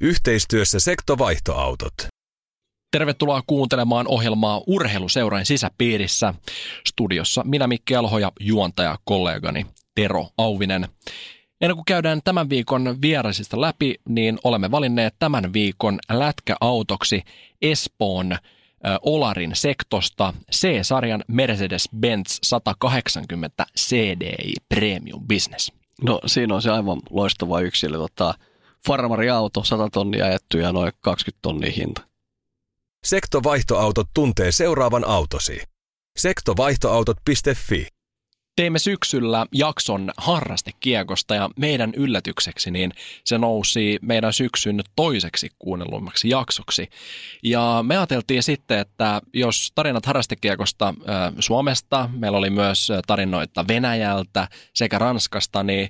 Yhteistyössä sektovaihtoautot. Tervetuloa kuuntelemaan ohjelmaa Urheiluseurojen sisäpiirissä. Studiossa minä Mikki Alho ja juontaja kollegani Tero Auvinen. Ennen kuin käydään tämän viikon vierasista läpi, niin olemme valinneet tämän viikon lätkäautoksi Espoon Olarin sektosta C-sarjan Mercedes-Benz 180 CDI Premium Business. No siinä on se aivan loistava yksilö. Tota, farmariauto, 100 tonnia ajettu ja noin 20 tonnia hinta. Sektovaihtoautot tuntee seuraavan autosi. Sektovaihtoautot.fi Teimme syksyllä jakson harrastekiekosta ja meidän yllätykseksi niin se nousi meidän syksyn toiseksi kuunnelluimmaksi jaksoksi. Ja me ajateltiin sitten, että jos tarinat harrastekiekosta Suomesta, meillä oli myös tarinoita Venäjältä sekä Ranskasta, niin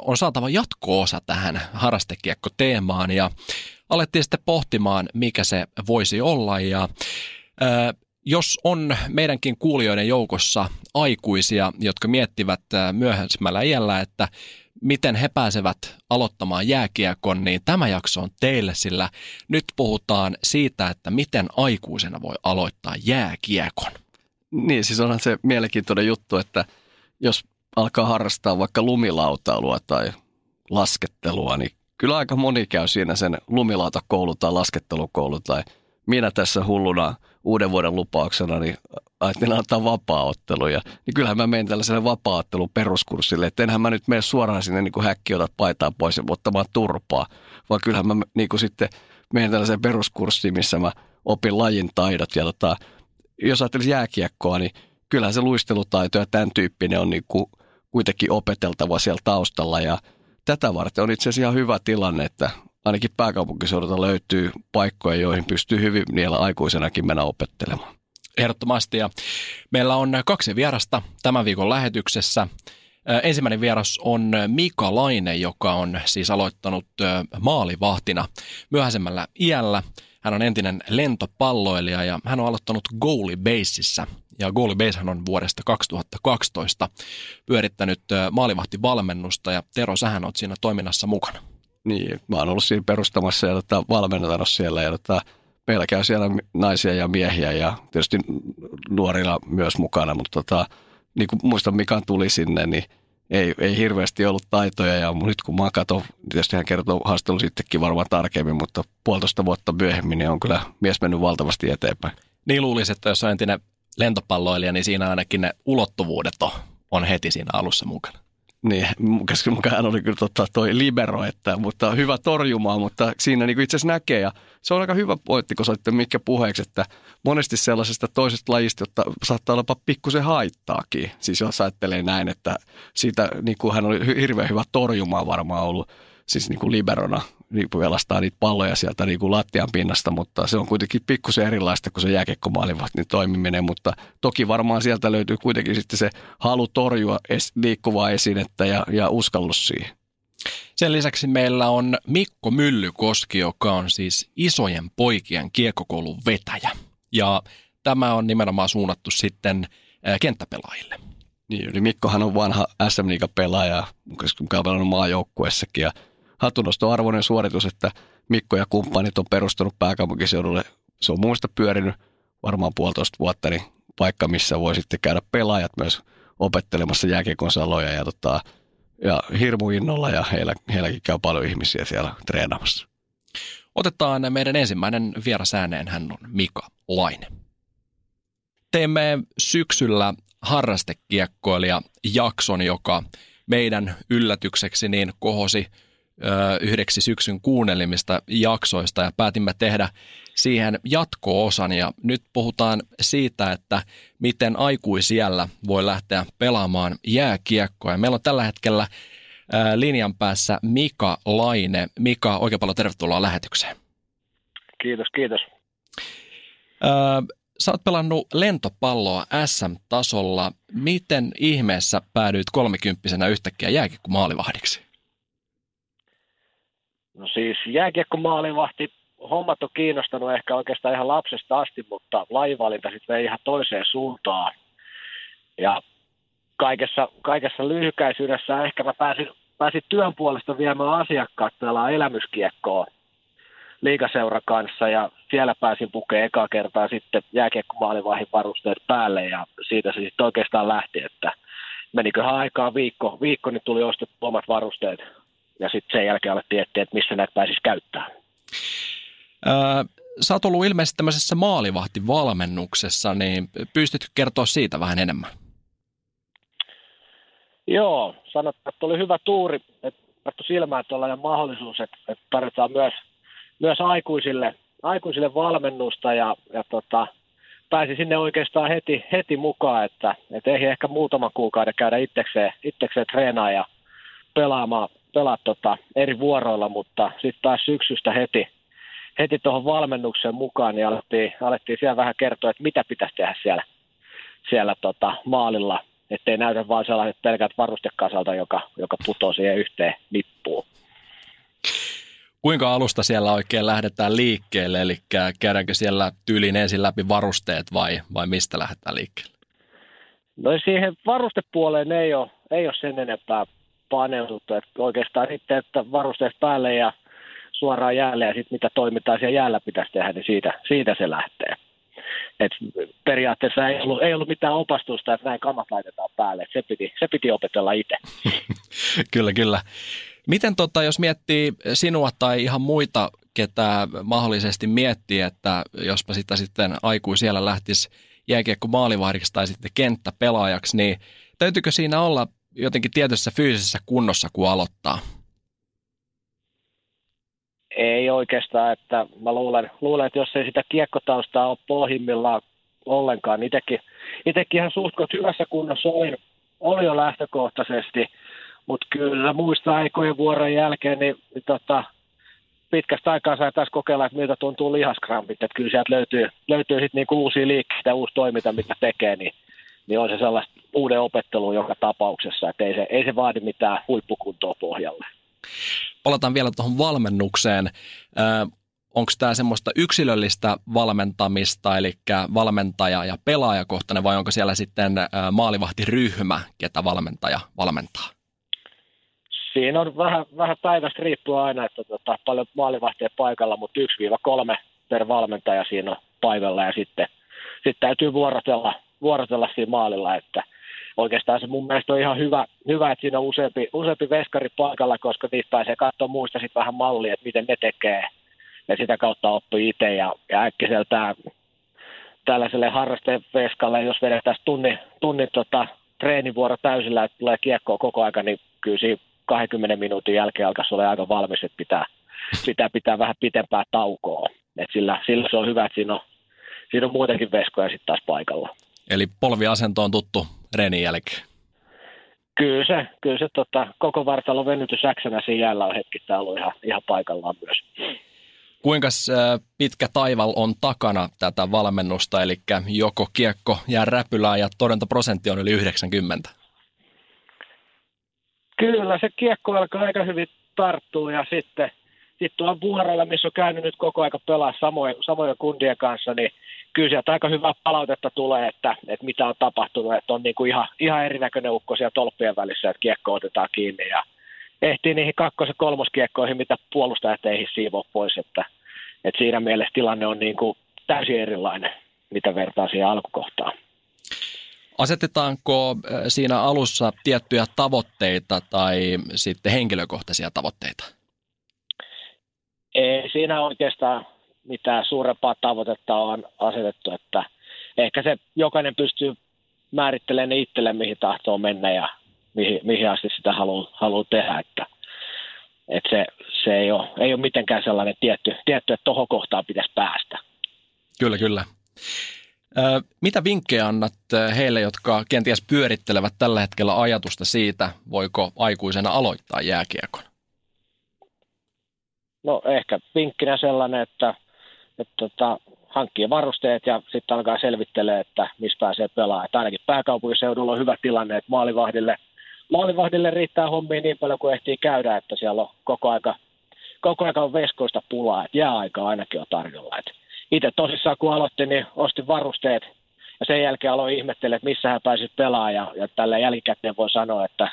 on saatava jatko-osa tähän harrastekiekko-teemaan ja alettiin sitten pohtimaan, mikä se voisi olla ja jos on meidänkin kuulijoiden joukossa aikuisia, jotka miettivät myöhemmällä iällä, että miten he pääsevät aloittamaan jääkiekon, niin tämä jakso on teille, sillä nyt puhutaan siitä, että miten aikuisena voi aloittaa jääkiekon. Niin, siis onhan se mielenkiintoinen juttu, että jos alkaa harrastaa vaikka lumilautailua tai laskettelua, niin kyllä aika moni käy siinä sen lumilautakoulu tai laskettelukoulu tai minä tässä hulluna uuden vuoden lupauksena, niin ajattelin antaa vapaaotteluja. Niin kyllähän mä menen tällaiselle vapaaottelun peruskurssille, että enhän mä nyt mene suoraan sinne niin kuin häkki otat paitaa pois ja ottamaan turpaa, vaan kyllähän mä niin kuin sitten menen tällaiseen peruskurssiin, missä mä opin lajin taidot ja tota, jos ajattelisi jääkiekkoa, niin kyllähän se luistelutaito ja tämän tyyppinen on niin kuin kuitenkin opeteltava siellä taustalla ja tätä varten on itse asiassa ihan hyvä tilanne, että ainakin pääkaupunkiseudulta löytyy paikkoja, joihin pystyy hyvin niillä aikuisenakin mennä opettelemaan. Ehdottomasti ja meillä on kaksi vierasta tämän viikon lähetyksessä. Ensimmäinen vieras on Mika Laine, joka on siis aloittanut maalivahtina myöhäisemmällä iällä. Hän on entinen lentopalloilija ja hän on aloittanut Goalie Baseissa. Ja Goalie Base on vuodesta 2012 pyörittänyt maalivahtivalmennusta ja Tero, sähän oot siinä toiminnassa mukana. Niin, mä oon ollut siinä perustamassa ja tota, valmentanut siellä ja tota, meillä käy siellä naisia ja miehiä ja tietysti nuorilla myös mukana, mutta tota, niin kuin muistan Mikan tuli sinne, niin ei, ei hirveästi ollut taitoja ja nyt kun mä katson, tietysti hän kertoo haastelu sittenkin varmaan tarkemmin, mutta puolitoista vuotta myöhemmin niin on kyllä mies mennyt valtavasti eteenpäin. Niin luulisi, että jos on entinen lentopalloilija, niin siinä ainakin ne ulottuvuudet on, on heti siinä alussa mukana. Niin, koska mukaan oli kyllä tota toi libero, että, mutta hyvä torjumaan, mutta siinä niin itse asiassa näkee ja se on aika hyvä pointti, kun saitte mikä puheeksi, että monesti sellaisesta toisesta lajista, jotta saattaa olla pikkusen haittaakin. Siis jos ajattelee näin, että siitä niin kuin hän oli hirveän hyvä torjumaan varmaan ollut, siis niin kuin liberona niin pelastaa niitä palloja sieltä niin kuin lattian pinnasta, mutta se on kuitenkin pikkusen erilaista kuin se niin toimiminen, mutta toki varmaan sieltä löytyy kuitenkin sitten se halu torjua es, liikkuvaa esinettä ja, ja uskallus siihen. Sen lisäksi meillä on Mikko Myllykoski, joka on siis isojen poikien kiekkokoulun vetäjä. Ja tämä on nimenomaan suunnattu sitten kenttäpelaajille. Niin, eli Mikkohan on vanha SM pelaaja, koska on pelannut maajoukkuessakin ja hatunnostoarvoinen suoritus, että Mikko ja kumppanit on perustanut pääkaupunkiseudulle. Se on muista pyörinyt varmaan puolitoista vuotta, niin paikka, missä voi sitten käydä pelaajat myös opettelemassa jääkiekon saloja ja, tota, ja hirmu innolla ja heillä, heilläkin käy paljon ihmisiä siellä treenaamassa. Otetaan meidän ensimmäinen vierasääneen, hän on Mika Laine. Teemme syksyllä harrastekiekkoilija jakson, joka meidän yllätykseksi niin kohosi – yhdeksi syksyn kuunnelimista jaksoista ja päätimme tehdä siihen jatko-osan. Ja nyt puhutaan siitä, että miten aikuisiellä voi lähteä pelaamaan jääkiekkoa. Ja meillä on tällä hetkellä linjan päässä Mika Laine. Mika, oikein paljon tervetuloa lähetykseen. Kiitos, kiitos. Öö, sä oot pelannut lentopalloa SM-tasolla. Miten ihmeessä päädyit kolmikymppisenä yhtäkkiä jääkiekko maalivahdiksi? No siis jääkiekko maalivahti hommat on kiinnostanut ehkä oikeastaan ihan lapsesta asti, mutta lajivalinta sitten vei ihan toiseen suuntaan. Ja kaikessa, kaikessa lyhykäisyydessä ehkä mä pääsin, pääsin työn puolesta viemään asiakkaat pelaa elämyskiekkoa liikaseura kanssa ja siellä pääsin pukeen eka kertaa sitten jääkiekkomaalivahin varusteet päälle ja siitä se sitten oikeastaan lähti, että meniköhän aikaa viikko, viikko niin tuli ostettu omat varusteet ja sitten sen jälkeen alettiin etsiä, että missä näitä pääsisi käyttämään. Öö, sä oot ollut ilmeisesti tämmöisessä maalivahtivalmennuksessa, niin pystytkö kertoa siitä vähän enemmän? Joo, sanotaan, että oli hyvä tuuri, että silmään tuollainen mahdollisuus, että, että tarvitaan myös, myös aikuisille, aikuisille valmennusta ja, ja tota, pääsi sinne oikeastaan heti, heti mukaan, että, että ei ehkä muutama kuukauden käydä itsekseen, itsekseen treenaa ja pelaamaan, pelaa tota eri vuoroilla, mutta sitten taas syksystä heti, heti tuohon valmennukseen mukaan, niin alettiin, alettiin siellä vähän kertoa, että mitä pitäisi tehdä siellä, siellä tota, maalilla, ettei näytä vaan sellaiset pelkät varustekasalta, joka, joka putoo siihen yhteen nippuun. Kuinka alusta siellä oikein lähdetään liikkeelle, eli käydäänkö siellä tyyliin ensin läpi varusteet vai, vai mistä lähdetään liikkeelle? No siihen varustepuoleen ei ole, ei ole sen enempää paneuduttu, että oikeastaan sitten, että varusteet päälle ja suoraan jäälle ja sitten mitä toimintaa siellä jäällä pitäisi tehdä, niin siitä, siitä se lähtee. Et periaatteessa ei ollut, ei ollut mitään opastusta, että näin kamat laitetaan päälle. Et se, piti, se piti opetella itse. kyllä, kyllä. Miten tota, jos miettii sinua tai ihan muita, ketä mahdollisesti miettii, että jospa sitä sitten aikuisiellä lähtisi jääkiekko maalivahdiksi tai sitten kenttäpelaajaksi, niin täytyykö siinä olla jotenkin tietyssä fyysisessä kunnossa, kun aloittaa? Ei oikeastaan, että mä luulen, luulen että jos ei sitä kiekkotaustaa ole pohjimmillaan ollenkaan, niin itsekin, itsekin ihan suht hyvässä kunnossa olin, oli jo lähtökohtaisesti, mutta kyllä muista aikojen vuoron jälkeen, niin, niin tota, pitkästä aikaa saa taas kokeilla, että miltä tuntuu lihaskrampit, että kyllä sieltä löytyy, löytyy sitten niinku uusia liikkeitä, uusi toiminta, mitä tekee, niin, niin on se sellaista uuden opettelua joka tapauksessa, että ei se, ei se vaadi mitään huippukuntoa pohjalle palataan vielä tuohon valmennukseen. Onko tämä semmoista yksilöllistä valmentamista, eli valmentaja ja pelaajakohtainen, vai onko siellä sitten maalivahtiryhmä, ketä valmentaja valmentaa? Siinä on vähän, vähän päivästä riippuu aina, että tota, paljon maalivahtia paikalla, mutta 1-3 per valmentaja siinä on paikalla ja sitten, sitten täytyy vuorotella, vuorotella siinä maalilla, että – oikeastaan se mun mielestä on ihan hyvä, hyvä että siinä on useampi, useampi veskari paikalla, koska niistä pääsee katsoa muista sitten vähän mallia, että miten ne tekee. Ja sitä kautta oppii itse ja, ja äkkiseltään tällaiselle harrasteveskalle, jos vedetään tunnin, tunnin tota, treenivuoro täysillä, että tulee kiekkoa koko aika, niin kyllä siinä 20 minuutin jälkeen alkaisi olla aika valmis, että pitää, pitää pitää vähän pitempää taukoa. Et sillä, sillä se on hyvä, että siinä on, siinä on muutenkin veskoja sitten taas paikalla. Eli polviasento on tuttu reenin jälkeen? Kyllä se, kyllä se tota, koko vartalon venytys äksänä siinä jäällä on hetkittäin ollut ihan, ihan paikallaan myös. Kuinka pitkä taival on takana tätä valmennusta, eli joko kiekko jää räpylään ja todentaprosentti on yli 90? Kyllä, se kiekko alkaa aika hyvin tarttua ja sitten, sitten on vuorolla, missä on käynyt nyt koko aika pelaa samoja, samoja kundien kanssa, niin kyllä sieltä aika hyvää palautetta tulee, että, että mitä on tapahtunut, että on niin kuin ihan, ihan erinäköinen ukko siellä tolppien välissä, että kiekko otetaan kiinni ja ehtii niihin kakkos- ja kolmoskiekkoihin, mitä puolustajat ei siivoa pois, että, että siinä mielessä tilanne on niin kuin täysin erilainen, mitä vertaa siihen alkukohtaan. Asetetaanko äh, siinä alussa tiettyjä tavoitteita tai sitten henkilökohtaisia tavoitteita? Ei siinä oikeastaan mitään suurempaa tavoitetta on asetettu, että ehkä se jokainen pystyy määrittelemään itselle, mihin tahtoo mennä ja mihin, mihin asti sitä haluaa, haluaa tehdä, että, että se, se ei, ole, ei ole mitenkään sellainen tietty, tietty että tuohon kohtaan pitäisi päästä. Kyllä, kyllä. Mitä vinkkejä annat heille, jotka kenties pyörittelevät tällä hetkellä ajatusta siitä, voiko aikuisena aloittaa jääkiekon? No ehkä vinkkinä sellainen, että että tota, hankkii varusteet ja sitten alkaa selvittelee, että missä pääsee pelaamaan. Että ainakin pääkaupunkiseudulla on hyvä tilanne, että maalivahdille, maalivahdille riittää hommia niin paljon kuin ehtii käydä, että siellä on koko aika, koko aika on veskoista pulaa, että jääaika ainakin on tarjolla. Et itse tosissaan kun aloitin, niin ostin varusteet ja sen jälkeen aloin ihmettellä, että missä hän pääsi pelaamaan ja, ja tällä jälkikäteen voi sanoa, että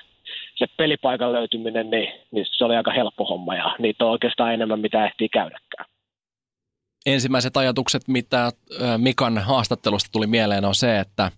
se pelipaikan löytyminen, niin, niin se oli aika helppo homma ja niitä on oikeastaan enemmän, mitä ehtii käydäkään. Ensimmäiset ajatukset, mitä Mikan haastattelusta tuli mieleen, on se, että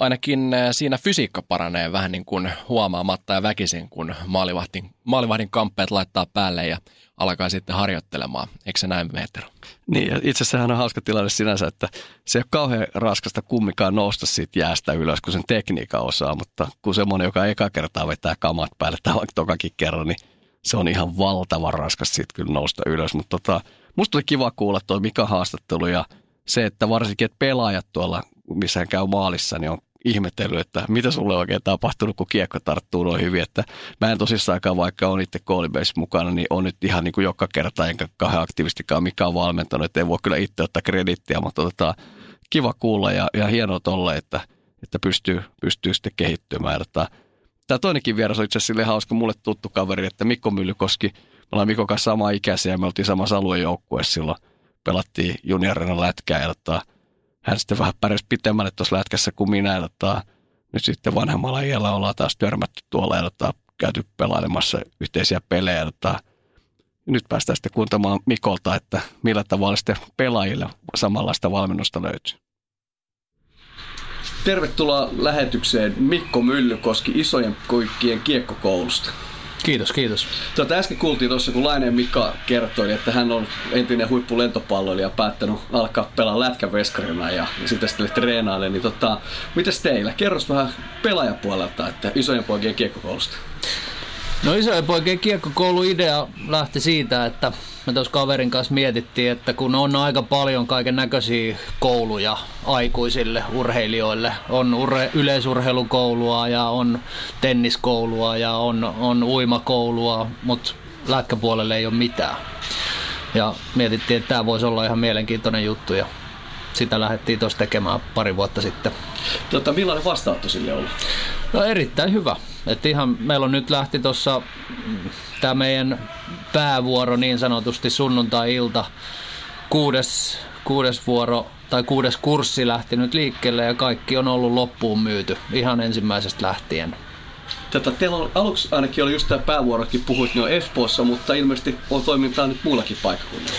ainakin siinä fysiikka paranee vähän niin kuin huomaamatta ja väkisin, kun maalivahdin, maalivahdin kamppeet laittaa päälle ja alkaa sitten harjoittelemaan. Eikö se näin, Meetero? Niin, ja itse asiassa on hauska tilanne sinänsä, että se ei ole kauhean raskasta kummikaan nousta siitä jäästä ylös, kun sen tekniikka osaa, mutta kun semmoinen, joka eka kertaa vetää kamat päälle tai vaikka tokakin kerran, niin se on ihan valtavan raskas sitten kyllä nousta ylös. Mutta tota, musta oli kiva kuulla tuo Mika haastattelu ja se, että varsinkin, että pelaajat tuolla, missä hän käy maalissa, niin on ihmetellyt, että mitä sulle oikein tapahtunut, kun kiekko tarttuu noin hyvin. Että mä en tosissaan vaikka on itse koolibase mukana, niin on nyt ihan niin kuin joka kerta, enkä aktivistikaan mikä on valmentanut, että ei voi kyllä itse ottaa kredittiä, mutta tota, kiva kuulla ja, ja hienoa tolle, että, että pystyy, pystyy sitten kehittymään. Että, tämä toinenkin vieras on itse asiassa hauska, mulle tuttu kaveri, että Mikko Myllykoski, me ollaan Mikko kanssa sama ikäisiä ja me oltiin samassa aluejoukkueessa silloin, pelattiin juniorina lätkää ja tota, hän sitten vähän pärjäsi pitemmälle tuossa lätkässä kuin minä. Tota, nyt sitten vanhemmalla iällä ollaan taas törmätty tuolla ja tota, käyty pelailemassa yhteisiä pelejä. Tota, nyt päästään sitten kuuntelemaan Mikolta, että millä tavalla sitten pelaajille samanlaista valmennusta löytyy. Tervetuloa lähetykseen Mikko Myllykoski isojen kuikkien kiekkokoulusta. Kiitos, kiitos. Tuota, äsken kuultiin tuossa, kun Laineen Mika kertoi, että hän on entinen huippulentopalloilija päättänyt alkaa pelaa lätkäveskarina ja, ja sitten sitten treenaille. Niin tota, mitäs teillä? Kerros vähän pelaajapuolelta, että isojen poikien kiekkokoulusta. No isojen poikien kiekkokoulu idea lähti siitä, että me tuossa kaverin kanssa mietittiin, että kun on aika paljon kaiken näköisiä kouluja aikuisille urheilijoille, on urhe- yleisurheilukoulua ja on tenniskoulua ja on, on uimakoulua, mutta lätkäpuolelle ei ole mitään. Ja mietittiin, että tämä voisi olla ihan mielenkiintoinen juttu ja sitä lähdettiin tuossa tekemään pari vuotta sitten. Tota, millainen vastaanotto sille oli? No erittäin hyvä. Et ihan, meillä on nyt lähti tuossa mm, tämä meidän päävuoro niin sanotusti sunnuntai-ilta. Kuudes, kuudes vuoro tai kuudes kurssi lähti nyt liikkeelle ja kaikki on ollut loppuun myyty ihan ensimmäisestä lähtien. Tätä, teillä on, aluksi ainakin oli just tämä päävuorokin, puhuit jo Espoossa, mutta ilmeisesti on toimintaa nyt muillakin paikkakunnilla.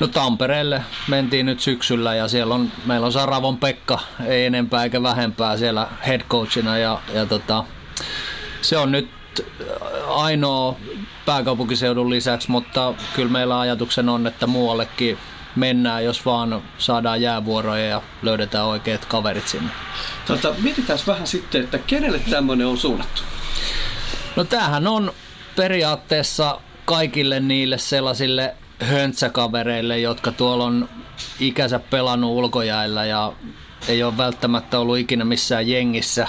No Tampereelle mentiin nyt syksyllä ja siellä on, meillä on Saravon Pekka, ei enempää eikä vähempää siellä head coachina ja, ja tota, se on nyt ainoa pääkaupunkiseudun lisäksi, mutta kyllä meillä ajatuksen on, että muuallekin mennään, jos vaan saadaan jäävuoroja ja löydetään oikeat kaverit sinne. Tota, mietitään vähän sitten, että kenelle tämmöinen on suunnattu? No tämähän on periaatteessa kaikille niille sellaisille höntsäkavereille, jotka tuolla on ikänsä pelannut ulkojäillä ja ei ole välttämättä ollut ikinä missään jengissä.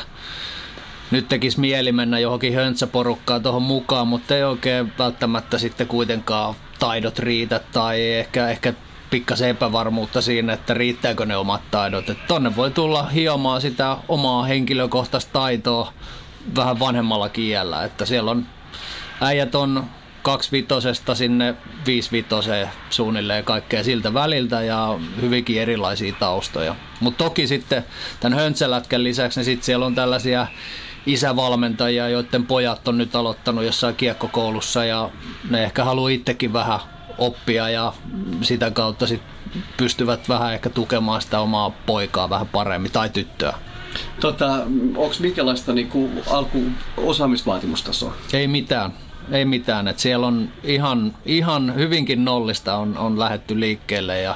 Nyt tekisi mieli mennä johonkin höntsäporukkaan tuohon mukaan, mutta ei oikein välttämättä sitten kuitenkaan taidot riitä tai ehkä, ehkä pikkasen epävarmuutta siinä, että riittääkö ne omat taidot. Et tonne voi tulla hiomaan sitä omaa henkilökohtaista taitoa vähän vanhemmalla kiellä, että siellä on äijät on kaksivitosesta sinne viisivitoseen suunnilleen kaikkea siltä väliltä ja hyvinkin erilaisia taustoja. Mutta toki sitten tämän höntsälätkän lisäksi niin sit siellä on tällaisia isävalmentajia, joiden pojat on nyt aloittanut jossain kiekkokoulussa ja ne ehkä haluaa itsekin vähän oppia ja sitä kautta sit pystyvät vähän ehkä tukemaan sitä omaa poikaa vähän paremmin tai tyttöä. Tota, Onko minkälaista niinku alku osaamisvaatimustasoa? Ei mitään ei mitään. Et siellä on ihan, ihan hyvinkin nollista on, on lähetty liikkeelle ja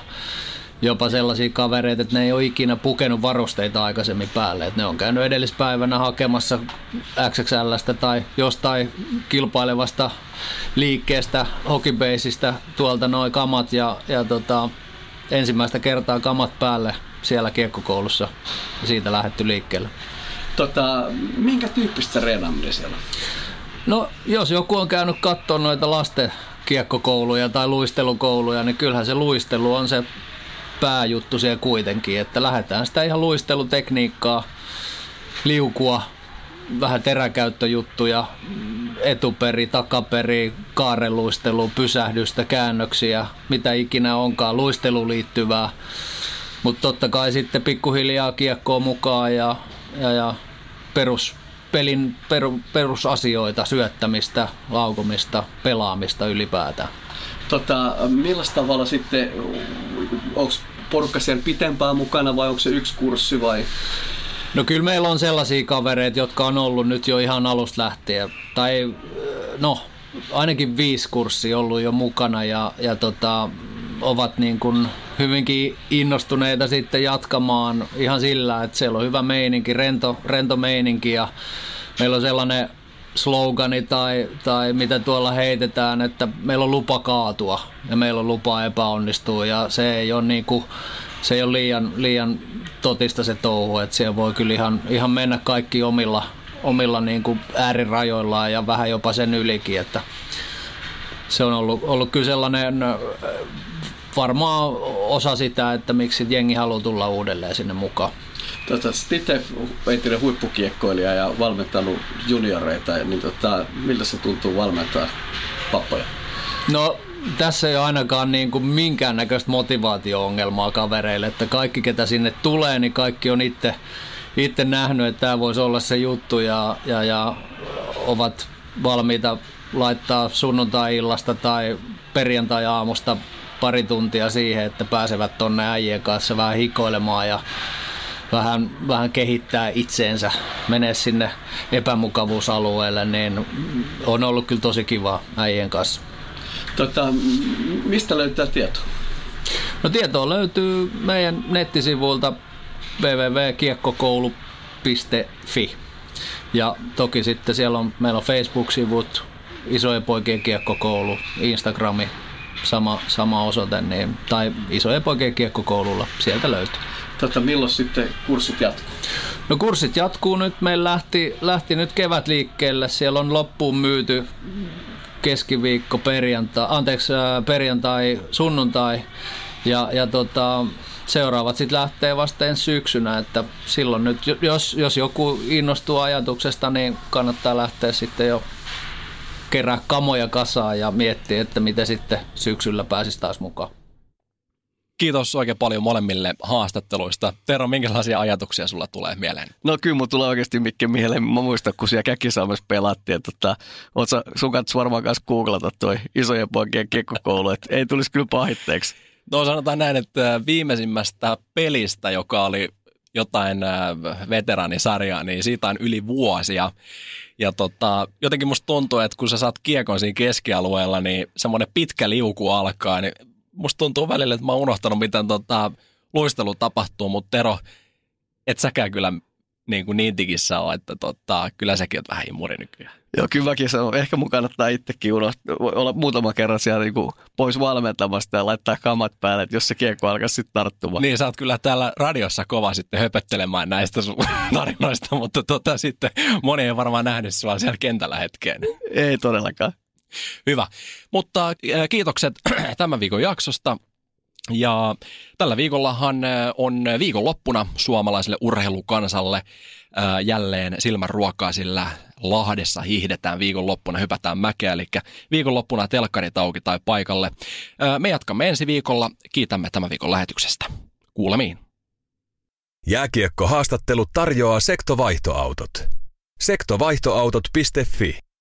jopa sellaisia kavereita, että ne ei ole ikinä pukenut varusteita aikaisemmin päälle. Et ne on käynyt edellispäivänä hakemassa XXLstä tai jostain kilpailevasta liikkeestä, hokibeisistä tuolta noin kamat ja, ja tota, ensimmäistä kertaa kamat päälle siellä kiekkokoulussa ja siitä lähetty liikkeelle. Tota, minkä tyyppistä reenaaminen siellä on? No jos joku on käynyt katsomaan noita lasten kiekkokouluja tai luistelukouluja, niin kyllähän se luistelu on se pääjuttu siellä kuitenkin, että lähdetään sitä ihan luistelutekniikkaa, liukua, vähän teräkäyttöjuttuja, etuperi, takaperi, kaareluistelu, pysähdystä, käännöksiä, mitä ikinä onkaan, luisteluun liittyvää. Mutta totta kai sitten pikkuhiljaa kiekkoa mukaan ja, ja, ja perus, pelin per, perusasioita, syöttämistä, laukomista, pelaamista ylipäätään. Tota, millaista tavalla sitten, onko porukka siellä pitempään mukana vai onko se yksi kurssi vai? No kyllä meillä on sellaisia kavereita, jotka on ollut nyt jo ihan alusta lähtien. Tai no, ainakin viisi kurssia ollut jo mukana ja, ja tota, ovat niin kuin hyvinkin innostuneita sitten jatkamaan ihan sillä, että siellä on hyvä meininki, rento, rento meininki ja meillä on sellainen slogani tai, tai mitä tuolla heitetään, että meillä on lupa kaatua ja meillä on lupa epäonnistua ja se ei ole, niin kuin, se ei ole liian, liian totista se touhu, että siellä voi kyllä ihan, ihan mennä kaikki omilla, omilla niin kuin äärirajoillaan ja vähän jopa sen ylikin, että se on ollut, ollut kyllä sellainen varmaan osa sitä, että miksi jengi haluaa tulla uudelleen sinne mukaan. Tota, sitten entinen huippukiekkoilija ja valmentanut junioreita, niin tota, miltä se tuntuu valmentaa pappoja? No tässä ei ole ainakaan niin kuin minkäännäköistä motivaatio-ongelmaa kavereille, että kaikki ketä sinne tulee, niin kaikki on itse, itse nähnyt, että tämä voisi olla se juttu ja, ja, ja ovat valmiita laittaa sunnuntai-illasta tai perjantai-aamusta pari tuntia siihen, että pääsevät tonne äijien kanssa vähän hikoilemaan ja vähän, vähän kehittää itseensä, menee sinne epämukavuusalueelle, niin on ollut kyllä tosi kiva äijien kanssa. Tota, mistä löytää tietoa? No tietoa löytyy meidän nettisivuilta www.kiekkokoulu.fi ja toki sitten siellä on, meillä on Facebook-sivut, isojen poikien kiekkokoulu, Instagrami, sama, sama osoite, niin, tai isojen poikien kiekkokoululla, sieltä löytyy. Tota, milloin sitten kurssit jatkuu? No kurssit jatkuu nyt, meillä lähti, lähti nyt kevät liikkeelle, siellä on loppuun myyty keskiviikko, perjantai, anteeksi, perjantai, sunnuntai ja, ja tota, seuraavat sitten lähtee vasta ensi syksynä, että silloin nyt, jos, jos joku innostuu ajatuksesta, niin kannattaa lähteä sitten jo kerää kamoja kasaan ja miettiä, että miten sitten syksyllä pääsisi taas mukaan. Kiitos oikein paljon molemmille haastatteluista. Tero, minkälaisia ajatuksia sulla tulee mieleen? No kyllä mun tulee oikeasti Mikke mieleen. Mä muistan, kun siellä Käkisalmessa pelattiin, että tota, oot sä, sun kanssa varmaan kanssa googlata toi isojen poikien kekkokoulu, että ei tulisi kyllä pahitteeksi. No sanotaan näin, että viimeisimmästä pelistä, joka oli jotain äh, veteraanisarjaa, niin siitä on yli vuosia. Ja tota, jotenkin musta tuntuu, että kun sä saat kiekon siinä keskialueella, niin semmoinen pitkä liuku alkaa, niin musta tuntuu välillä, että mä oon unohtanut, miten tota, luistelu tapahtuu, mutta Tero, et säkään kyllä niin, kuin niin digissä ole, että tota, kyllä säkin oot vähän imuri nykyään. Joo, kyllä mäkin se on. Ehkä mun kannattaa itsekin unohtaa, olla muutama kerran siellä niin kuin pois valmentamasta ja laittaa kamat päälle, että jos se kiekko alkaa sitten tarttumaan. Niin, sä oot kyllä täällä radiossa kova sitten höpöttelemään näistä sun tarinoista, mutta tota, sitten moni ei varmaan nähnyt sua siellä kentällä hetkeen. Ei todellakaan. Hyvä. Mutta kiitokset tämän viikon jaksosta. Ja tällä viikollahan on viikonloppuna suomalaiselle urheilukansalle jälleen silmän ruokaa, sillä Lahdessa hiihdetään viikonloppuna, hypätään mäkeä, eli viikonloppuna telkkarit auki tai paikalle. Me jatkamme ensi viikolla. Kiitämme tämän viikon lähetyksestä. Kuulemiin. Jääkiekko-haastattelu tarjoaa sektovaihtoautot. Sektovaihtoautot.fi